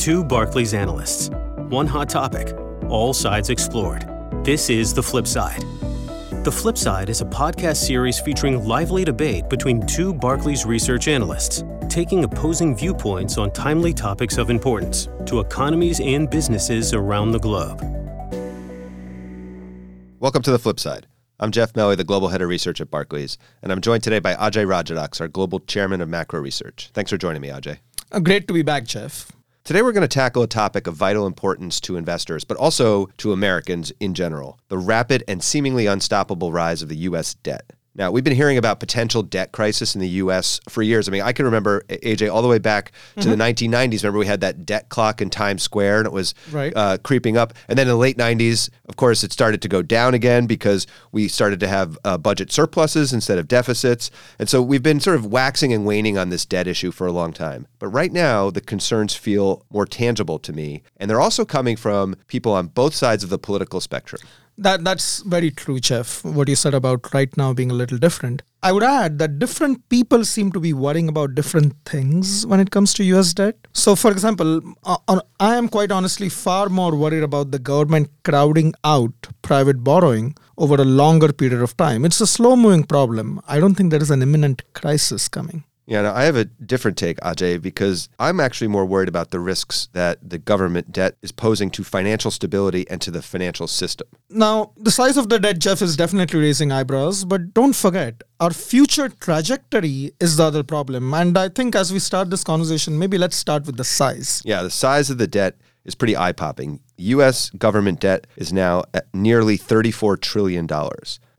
two Barclays analysts. One hot topic, all sides explored. This is The Flip Side. The Flip Side is a podcast series featuring lively debate between two Barclays research analysts, taking opposing viewpoints on timely topics of importance to economies and businesses around the globe. Welcome to The Flip Side. I'm Jeff Meli, the Global Head of Research at Barclays, and I'm joined today by Ajay Rajadhyaksha, our Global Chairman of Macro Research. Thanks for joining me, Ajay. Uh, great to be back, Jeff. Today, we're going to tackle a topic of vital importance to investors, but also to Americans in general the rapid and seemingly unstoppable rise of the U.S. debt. Now, we've been hearing about potential debt crisis in the U.S. for years. I mean, I can remember, AJ, all the way back to mm-hmm. the 1990s. Remember, we had that debt clock in Times Square and it was right. uh, creeping up. And then in the late 90s, of course, it started to go down again because we started to have uh, budget surpluses instead of deficits. And so we've been sort of waxing and waning on this debt issue for a long time. But right now, the concerns feel more tangible to me. And they're also coming from people on both sides of the political spectrum. That that's very true, Jeff. What you said about right now being a little different. I would add that different people seem to be worrying about different things when it comes to US debt. So, for example, uh, I am quite honestly far more worried about the government crowding out private borrowing over a longer period of time. It's a slow moving problem. I don't think there is an imminent crisis coming. Yeah, no, I have a different take, Ajay, because I'm actually more worried about the risks that the government debt is posing to financial stability and to the financial system. Now, the size of the debt, Jeff, is definitely raising eyebrows, but don't forget, our future trajectory is the other problem. And I think as we start this conversation, maybe let's start with the size. Yeah, the size of the debt is pretty eye popping. US government debt is now at nearly $34 trillion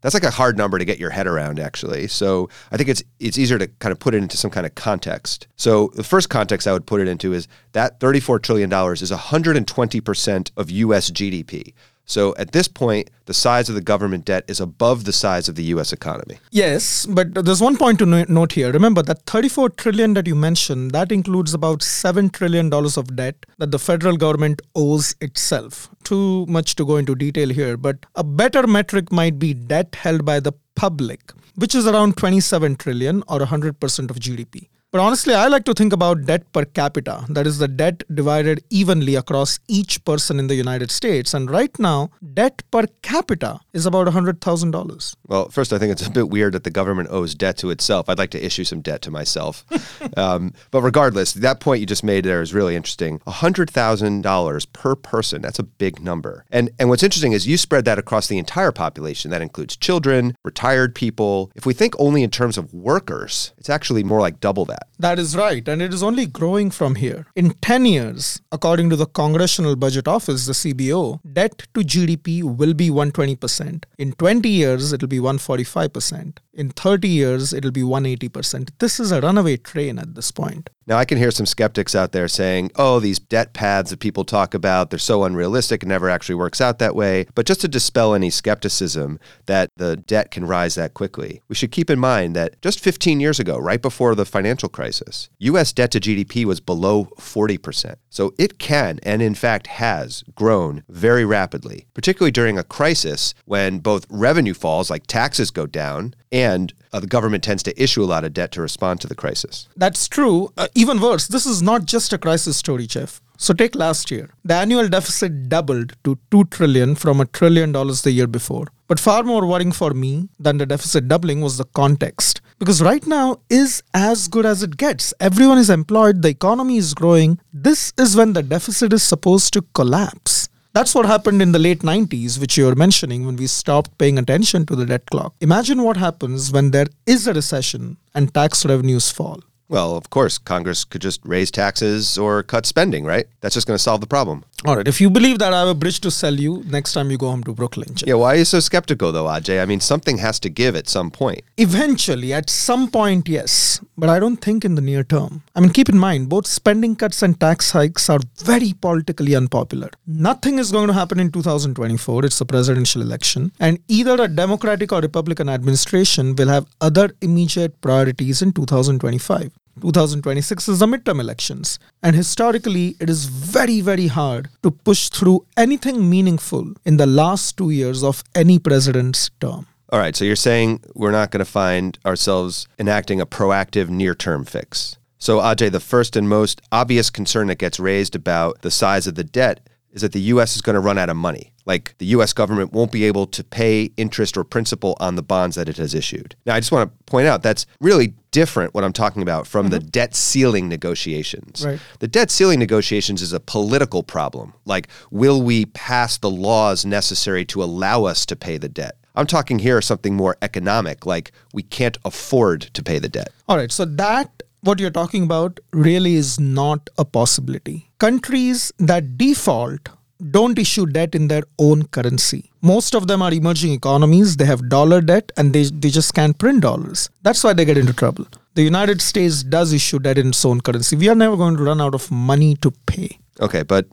that's like a hard number to get your head around actually. So i think it's it's easier to kind of put it into some kind of context. So the first context i would put it into is that 34 trillion dollars is 120% of us gdp so at this point, the size of the government debt is above the size of the US economy. Yes, but there's one point to note here. Remember that 34 trillion that you mentioned, that includes about 7 trillion dollars of debt that the federal government owes itself. Too much to go into detail here, but a better metric might be debt held by the public, which is around 27 trillion or 100% of GDP. But honestly, I like to think about debt per capita. That is the debt divided evenly across each person in the United States. And right now, debt per capita is about $100,000. Well, first, I think it's a bit weird that the government owes debt to itself. I'd like to issue some debt to myself. um, but regardless, that point you just made there is really interesting. $100,000 per person, that's a big number. And, and what's interesting is you spread that across the entire population. That includes children, retired people. If we think only in terms of workers, it's actually more like double that that. That is right. And it is only growing from here. In 10 years, according to the Congressional Budget Office, the CBO, debt to GDP will be 120%. In 20 years, it will be 145%. In 30 years, it'll be 180%. This is a runaway train at this point. Now, I can hear some skeptics out there saying, oh, these debt paths that people talk about, they're so unrealistic, it never actually works out that way. But just to dispel any skepticism that the debt can rise that quickly, we should keep in mind that just 15 years ago, right before the financial crisis, US debt to GDP was below 40%. So it can, and in fact has, grown very rapidly, particularly during a crisis when both revenue falls, like taxes go down, and uh, the government tends to issue a lot of debt to respond to the crisis. That's true. Uh, even worse, this is not just a crisis story, Jeff. So take last year. The annual deficit doubled to 2 trillion from a trillion dollars the year before. But far more worrying for me than the deficit doubling was the context. Because right now is as good as it gets. Everyone is employed, the economy is growing. This is when the deficit is supposed to collapse. That's what happened in the late 90s, which you were mentioning when we stopped paying attention to the debt clock. Imagine what happens when there is a recession and tax revenues fall. Well, of course, Congress could just raise taxes or cut spending, right? That's just going to solve the problem. All right. If you believe that, I have a bridge to sell you next time you go home to Brooklyn. Yeah, why are you so skeptical, though, Ajay? I mean, something has to give at some point. Eventually, at some point, yes. But I don't think in the near term. I mean, keep in mind, both spending cuts and tax hikes are very politically unpopular. Nothing is going to happen in 2024. It's a presidential election. And either a Democratic or Republican administration will have other immediate priorities in 2025. 2026 is the midterm elections. And historically, it is very, very hard to push through anything meaningful in the last two years of any president's term. All right, so you're saying we're not going to find ourselves enacting a proactive near term fix. So, Ajay, the first and most obvious concern that gets raised about the size of the debt is that the U.S. is going to run out of money. Like the U.S. government won't be able to pay interest or principal on the bonds that it has issued. Now, I just want to point out that's really different what I'm talking about from mm-hmm. the debt ceiling negotiations. Right. The debt ceiling negotiations is a political problem. Like, will we pass the laws necessary to allow us to pay the debt? I'm talking here something more economic, like we can't afford to pay the debt. All right. So that what you're talking about really is not a possibility. Countries that default don't issue debt in their own currency. Most of them are emerging economies. They have dollar debt and they, they just can't print dollars. That's why they get into trouble. The United States does issue debt in its own currency. We are never going to run out of money to pay. Okay, but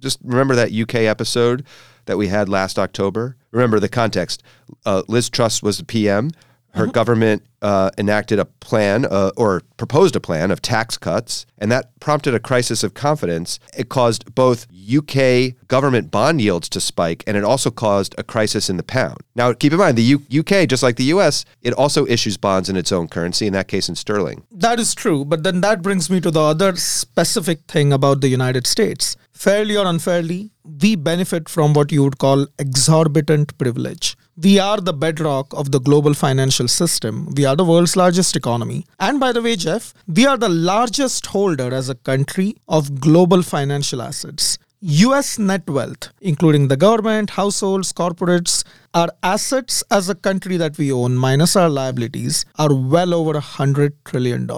just remember that UK episode that we had last October? Remember the context. Uh, Liz Truss was the PM her mm-hmm. government uh, enacted a plan uh, or proposed a plan of tax cuts, and that prompted a crisis of confidence. It caused both UK government bond yields to spike, and it also caused a crisis in the pound. Now, keep in mind, the U- UK, just like the US, it also issues bonds in its own currency, in that case in sterling. That is true, but then that brings me to the other specific thing about the United States. Fairly or unfairly, we benefit from what you would call exorbitant privilege. We are the bedrock of the global financial system. We are the world's largest economy. And by the way, Jeff, we are the largest holder as a country of global financial assets. US net wealth, including the government, households, corporates, our assets as a country that we own, minus our liabilities, are well over $100 trillion.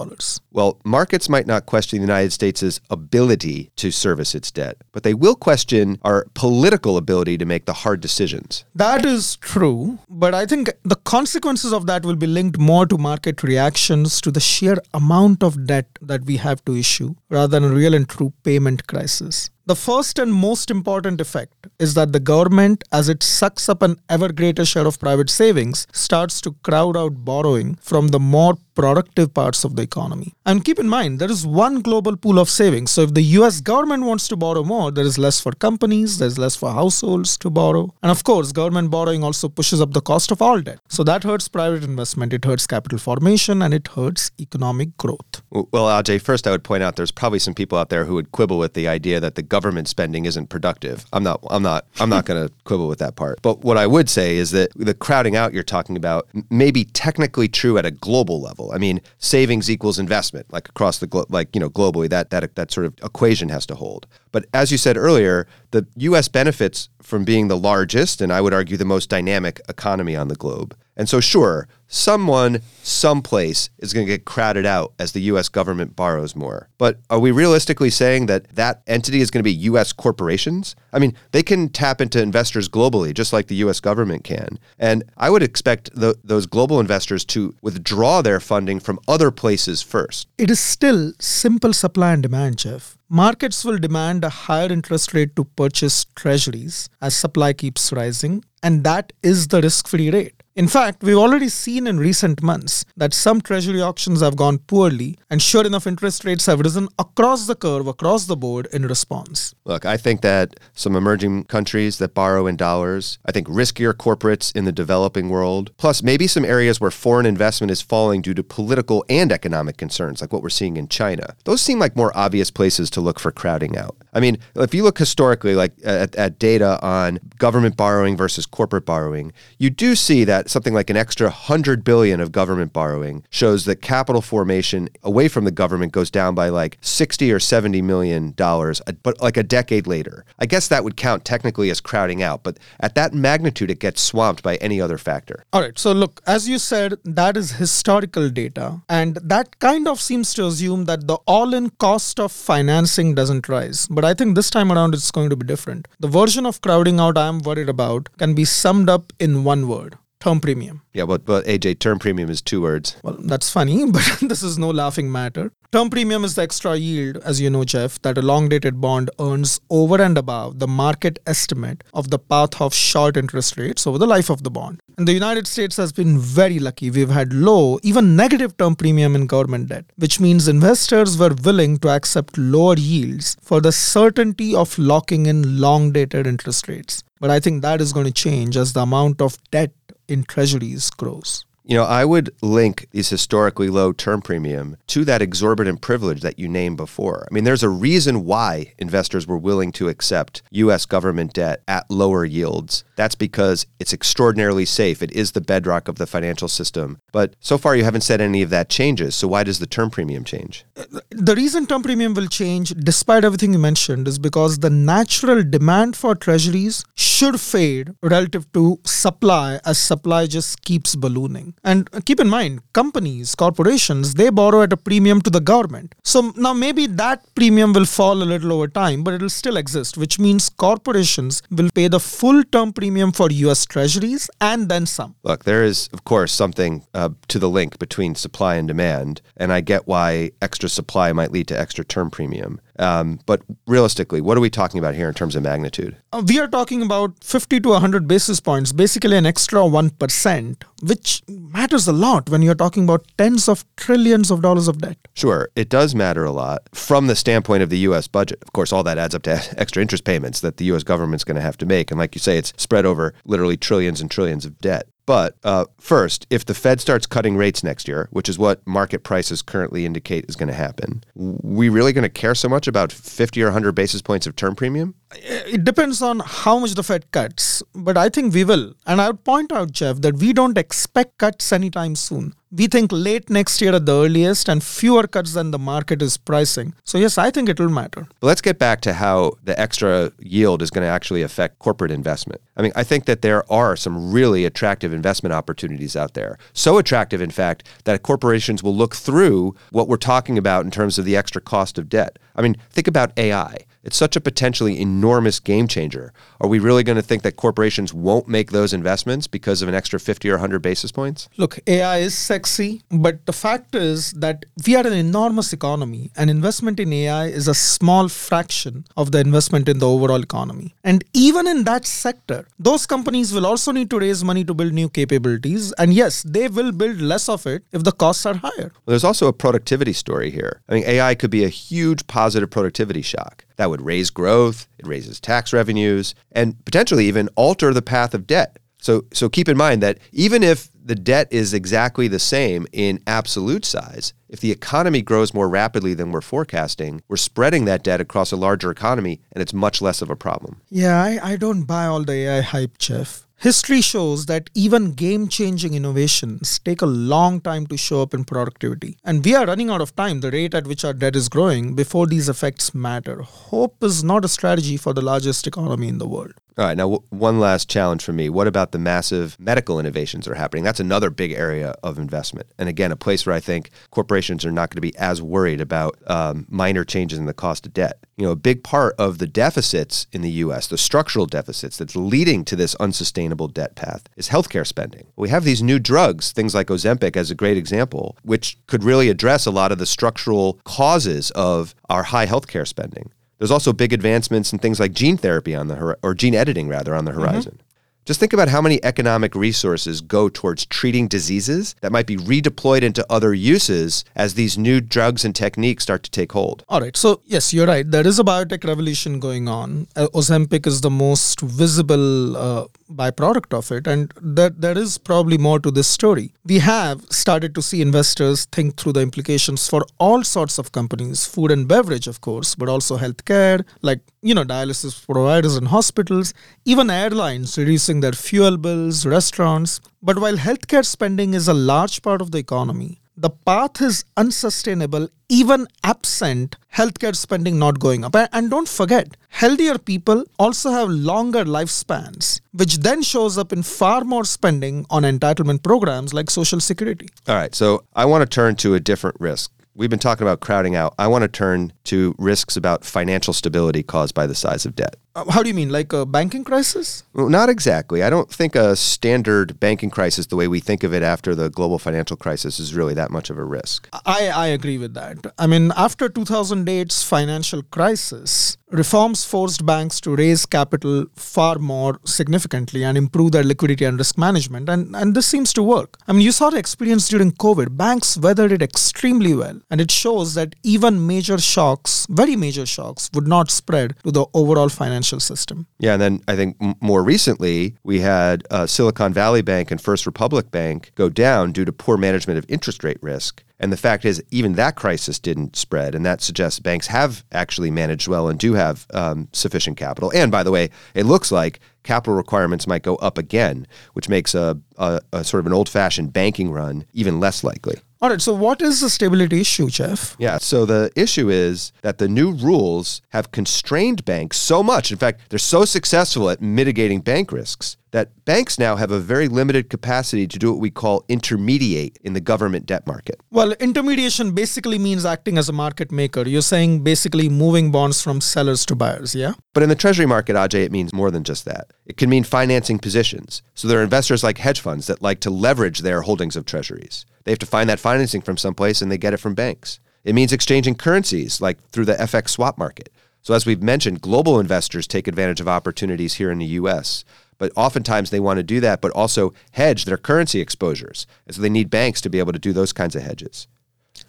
Well, markets might not question the United States' ability to service its debt, but they will question our political ability to make the hard decisions. That is true, but I think the consequences of that will be linked more to market reactions to the sheer amount of debt that we have to issue rather than a real and true payment crisis. The first and most important effect is that the government, as it sucks up an ever greater share of private savings, starts to crowd out borrowing from the more productive parts of the economy. And keep in mind, there is one global pool of savings. So if the US government wants to borrow more, there is less for companies, there's less for households to borrow. And of course, government borrowing also pushes up the cost of all debt. So that hurts private investment, it hurts capital formation, and it hurts economic growth. Well, Ajay, first I would point out there's probably some people out there who would quibble with the idea that the government spending isn't productive. I'm not I'm not I'm not going to quibble with that part. But what I would say is that the crowding out you're talking about may be technically true at a global level. I mean, savings equals investment, like across the glo- like you know globally. That that that sort of equation has to hold. But as you said earlier, the U.S. benefits from being the largest and I would argue the most dynamic economy on the globe. And so, sure, someone, someplace is going to get crowded out as the U.S. government borrows more. But are we realistically saying that that entity is going to be U.S. corporations? I mean, they can tap into investors globally, just like the U.S. government can. And I would expect the, those global investors to withdraw their funding from other places first. It is still simple supply and demand, Jeff. Markets will demand a higher interest rate to purchase treasuries as supply keeps rising, and that is the risk free rate. In fact, we've already seen in recent months that some treasury auctions have gone poorly, and sure enough, interest rates have risen across the curve, across the board in response. Look, I think that some emerging countries that borrow in dollars, I think riskier corporates in the developing world, plus maybe some areas where foreign investment is falling due to political and economic concerns, like what we're seeing in China, those seem like more obvious places to look for crowding out. I mean, if you look historically, like at, at data on government borrowing versus corporate borrowing, you do see that something like an extra 100 billion of government borrowing shows that capital formation away from the government goes down by like 60 or 70 million dollars, uh, but like a decade later. I guess that would count technically as crowding out, but at that magnitude, it gets swamped by any other factor. All right. So, look, as you said, that is historical data, and that kind of seems to assume that the all in cost of financing doesn't rise. But I think this time around it's going to be different. The version of crowding out I'm worried about can be summed up in one word term premium. Yeah, but, but AJ, term premium is two words. Well, that's funny, but this is no laughing matter. Term premium is the extra yield, as you know, Jeff, that a long dated bond earns over and above the market estimate of the path of short interest rates over the life of the bond. And the United States has been very lucky. We've had low, even negative term premium in government debt, which means investors were willing to accept lower yields for the certainty of locking in long dated interest rates. But I think that is going to change as the amount of debt in treasuries grows. You know, I would link these historically low term premium to that exorbitant privilege that you named before. I mean, there's a reason why investors were willing to accept US government debt at lower yields. That's because it's extraordinarily safe. It is the bedrock of the financial system. But so far, you haven't said any of that changes. So why does the term premium change? The reason term premium will change, despite everything you mentioned, is because the natural demand for treasuries should fade relative to supply as supply just keeps ballooning. And keep in mind, companies, corporations, they borrow at a premium to the government. So now maybe that premium will fall a little over time, but it will still exist, which means corporations will pay the full term premium for US treasuries and then some. Look, there is, of course, something uh, to the link between supply and demand, and I get why extra supply might lead to extra term premium. Um, but realistically, what are we talking about here in terms of magnitude? Uh, we are talking about 50 to 100 basis points, basically an extra 1%, which matters a lot when you're talking about tens of trillions of dollars of debt. Sure, it does matter a lot from the standpoint of the U.S. budget. Of course, all that adds up to extra interest payments that the U.S. government's going to have to make. And like you say, it's spread over literally trillions and trillions of debt. But uh, first, if the Fed starts cutting rates next year, which is what market prices currently indicate is going to happen, we really going to care so much about 50 or 100 basis points of term premium? Uh, it depends on how much the Fed cuts, but I think we will. And I would point out, Jeff, that we don't expect cuts anytime soon. We think late next year at the earliest and fewer cuts than the market is pricing. So, yes, I think it will matter. Let's get back to how the extra yield is going to actually affect corporate investment. I mean, I think that there are some really attractive investment opportunities out there. So attractive, in fact, that corporations will look through what we're talking about in terms of the extra cost of debt. I mean, think about AI. It's such a potentially enormous game changer. Are we really going to think that corporations won't make those investments because of an extra 50 or 100 basis points? Look, AI is sexy, but the fact is that we are an enormous economy, and investment in AI is a small fraction of the investment in the overall economy. And even in that sector, those companies will also need to raise money to build new capabilities. And yes, they will build less of it if the costs are higher. Well, there's also a productivity story here. I mean, AI could be a huge positive productivity shock that would raise growth, it raises tax revenues, and potentially even alter the path of debt. So, so keep in mind that even if the debt is exactly the same in absolute size, if the economy grows more rapidly than we're forecasting, we're spreading that debt across a larger economy and it's much less of a problem. Yeah, I, I don't buy all the AI hype, Jeff. History shows that even game changing innovations take a long time to show up in productivity. And we are running out of time, the rate at which our debt is growing, before these effects matter. Hope is not a strategy for the largest economy in the world. All right, now w- one last challenge for me. What about the massive medical innovations that are happening? That's another big area of investment. And again, a place where I think corporations are not going to be as worried about um, minor changes in the cost of debt. You know, a big part of the deficits in the U.S., the structural deficits that's leading to this unsustainable debt path, is healthcare spending. We have these new drugs, things like Ozempic as a great example, which could really address a lot of the structural causes of our high healthcare spending. There's also big advancements in things like gene therapy on the hor- or gene editing rather on the horizon. Mm-hmm. Just think about how many economic resources go towards treating diseases that might be redeployed into other uses as these new drugs and techniques start to take hold. All right. So, yes, you're right. There is a biotech revolution going on. Uh, Ozempic is the most visible uh, byproduct of it. And that there is probably more to this story. We have started to see investors think through the implications for all sorts of companies, food and beverage, of course, but also healthcare, like, you know, dialysis providers and hospitals, even airlines reducing their fuel bills, restaurants. But while healthcare spending is a large part of the economy, the path is unsustainable even absent healthcare spending not going up. And don't forget, healthier people also have longer lifespans, which then shows up in far more spending on entitlement programs like Social Security. All right, so I want to turn to a different risk. We've been talking about crowding out. I want to turn to risks about financial stability caused by the size of debt. Uh, how do you mean, like a banking crisis? Well, not exactly. I don't think a standard banking crisis, the way we think of it after the global financial crisis, is really that much of a risk. I, I agree with that. I mean, after 2008's financial crisis, reforms forced banks to raise capital far more significantly and improve their liquidity and risk management. And, and this seems to work. I mean, you saw the experience during COVID. Banks weathered it extremely well. And it shows that even major shocks, very major shocks, would not spread to the overall financial financial system. Yeah, and then I think m- more recently we had uh, Silicon Valley Bank and First Republic Bank go down due to poor management of interest rate risk. And the fact is, even that crisis didn't spread, and that suggests banks have actually managed well and do have um, sufficient capital. And by the way, it looks like capital requirements might go up again, which makes a, a, a sort of an old-fashioned banking run even less likely. All right, so what is the stability issue, Jeff? Yeah, so the issue is that the new rules have constrained banks so much. In fact, they're so successful at mitigating bank risks that banks now have a very limited capacity to do what we call intermediate in the government debt market. Well, intermediation basically means acting as a market maker. You're saying basically moving bonds from sellers to buyers, yeah? But in the treasury market, Ajay, it means more than just that. It can mean financing positions. So there are investors like hedge funds that like to leverage their holdings of treasuries. They have to find that financing from someplace and they get it from banks. It means exchanging currencies, like through the FX swap market. So, as we've mentioned, global investors take advantage of opportunities here in the US. But oftentimes they want to do that, but also hedge their currency exposures. And so they need banks to be able to do those kinds of hedges.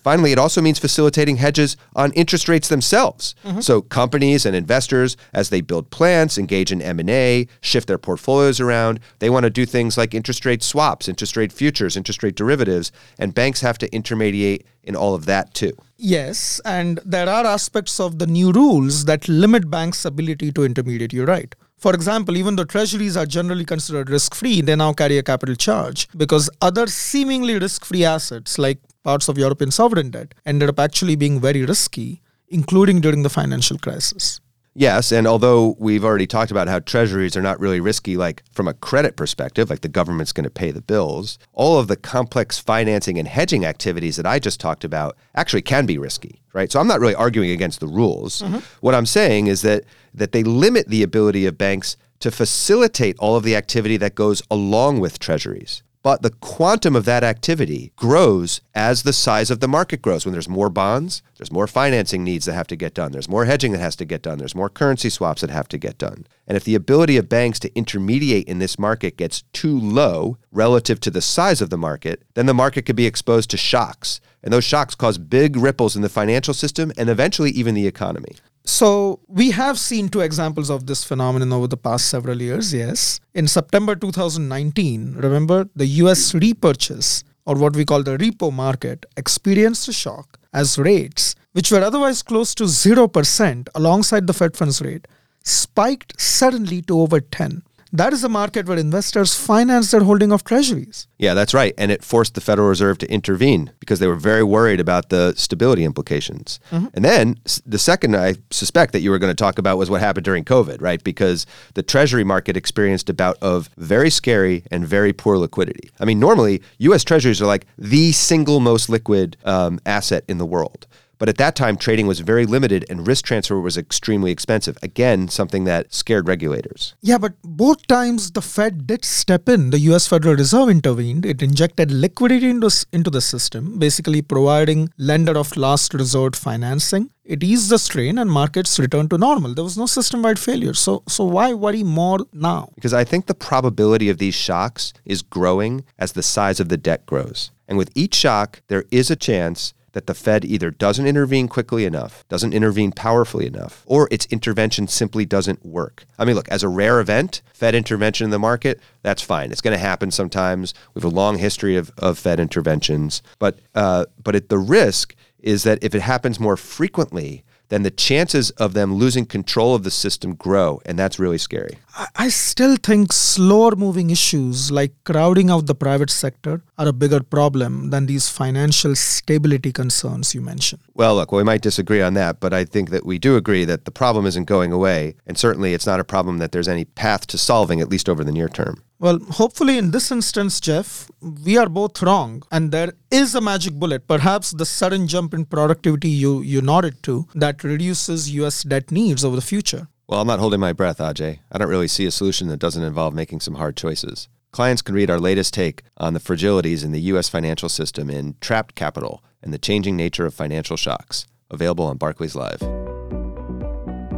Finally, it also means facilitating hedges on interest rates themselves. Mm-hmm. So companies and investors, as they build plants, engage in M&A, shift their portfolios around, they want to do things like interest rate swaps, interest rate futures, interest rate derivatives, and banks have to intermediate in all of that too. Yes, and there are aspects of the new rules that limit banks' ability to intermediate. You're right. For example, even though treasuries are generally considered risk free, they now carry a capital charge because other seemingly risk free assets like parts of European sovereign debt ended up actually being very risky, including during the financial crisis. Yes, and although we've already talked about how treasuries are not really risky, like from a credit perspective, like the government's going to pay the bills, all of the complex financing and hedging activities that I just talked about actually can be risky, right? So I'm not really arguing against the rules. Mm-hmm. What I'm saying is that that they limit the ability of banks to facilitate all of the activity that goes along with treasuries. But the quantum of that activity grows as the size of the market grows. When there's more bonds, there's more financing needs that have to get done. There's more hedging that has to get done. There's more currency swaps that have to get done. And if the ability of banks to intermediate in this market gets too low relative to the size of the market, then the market could be exposed to shocks. And those shocks cause big ripples in the financial system and eventually even the economy. So we have seen two examples of this phenomenon over the past several years, yes. In September 2019, remember the US repurchase or what we call the repo market experienced a shock as rates, which were otherwise close to 0% alongside the Fed funds rate, spiked suddenly to over 10 that is a market where investors finance their holding of treasuries. Yeah, that's right. And it forced the Federal Reserve to intervene because they were very worried about the stability implications. Mm-hmm. And then the second I suspect that you were going to talk about was what happened during COVID, right? Because the treasury market experienced a bout of very scary and very poor liquidity. I mean, normally US treasuries are like the single most liquid um, asset in the world. But at that time, trading was very limited and risk transfer was extremely expensive. Again, something that scared regulators. Yeah, but both times the Fed did step in. The US Federal Reserve intervened. It injected liquidity into, into the system, basically providing lender of last resort financing. It eased the strain and markets returned to normal. There was no system wide failure. So, so why worry more now? Because I think the probability of these shocks is growing as the size of the debt grows. And with each shock, there is a chance that the Fed either doesn't intervene quickly enough, doesn't intervene powerfully enough, or its intervention simply doesn't work. I mean, look, as a rare event, Fed intervention in the market, that's fine. It's going to happen sometimes. We have a long history of, of Fed interventions. But, uh, but it, the risk is that if it happens more frequently, then the chances of them losing control of the system grow. And that's really scary. I still think slower moving issues like crowding out the private sector are a bigger problem than these financial stability concerns you mentioned. Well, look, we might disagree on that, but I think that we do agree that the problem isn't going away. And certainly it's not a problem that there's any path to solving, at least over the near term. Well, hopefully, in this instance, Jeff, we are both wrong, and there is a magic bullet. Perhaps the sudden jump in productivity you, you nodded to that reduces US debt needs over the future. Well, I'm not holding my breath, Ajay. I don't really see a solution that doesn't involve making some hard choices. Clients can read our latest take on the fragilities in the U.S. financial system in Trapped Capital and the Changing Nature of Financial Shocks, available on Barclays Live.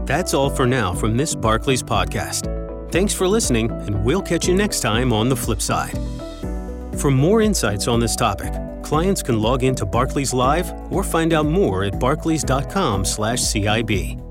That's all for now from this Barclays podcast. Thanks for listening, and we'll catch you next time on the flip side. For more insights on this topic, clients can log into Barclays Live or find out more at barclays.com/cib.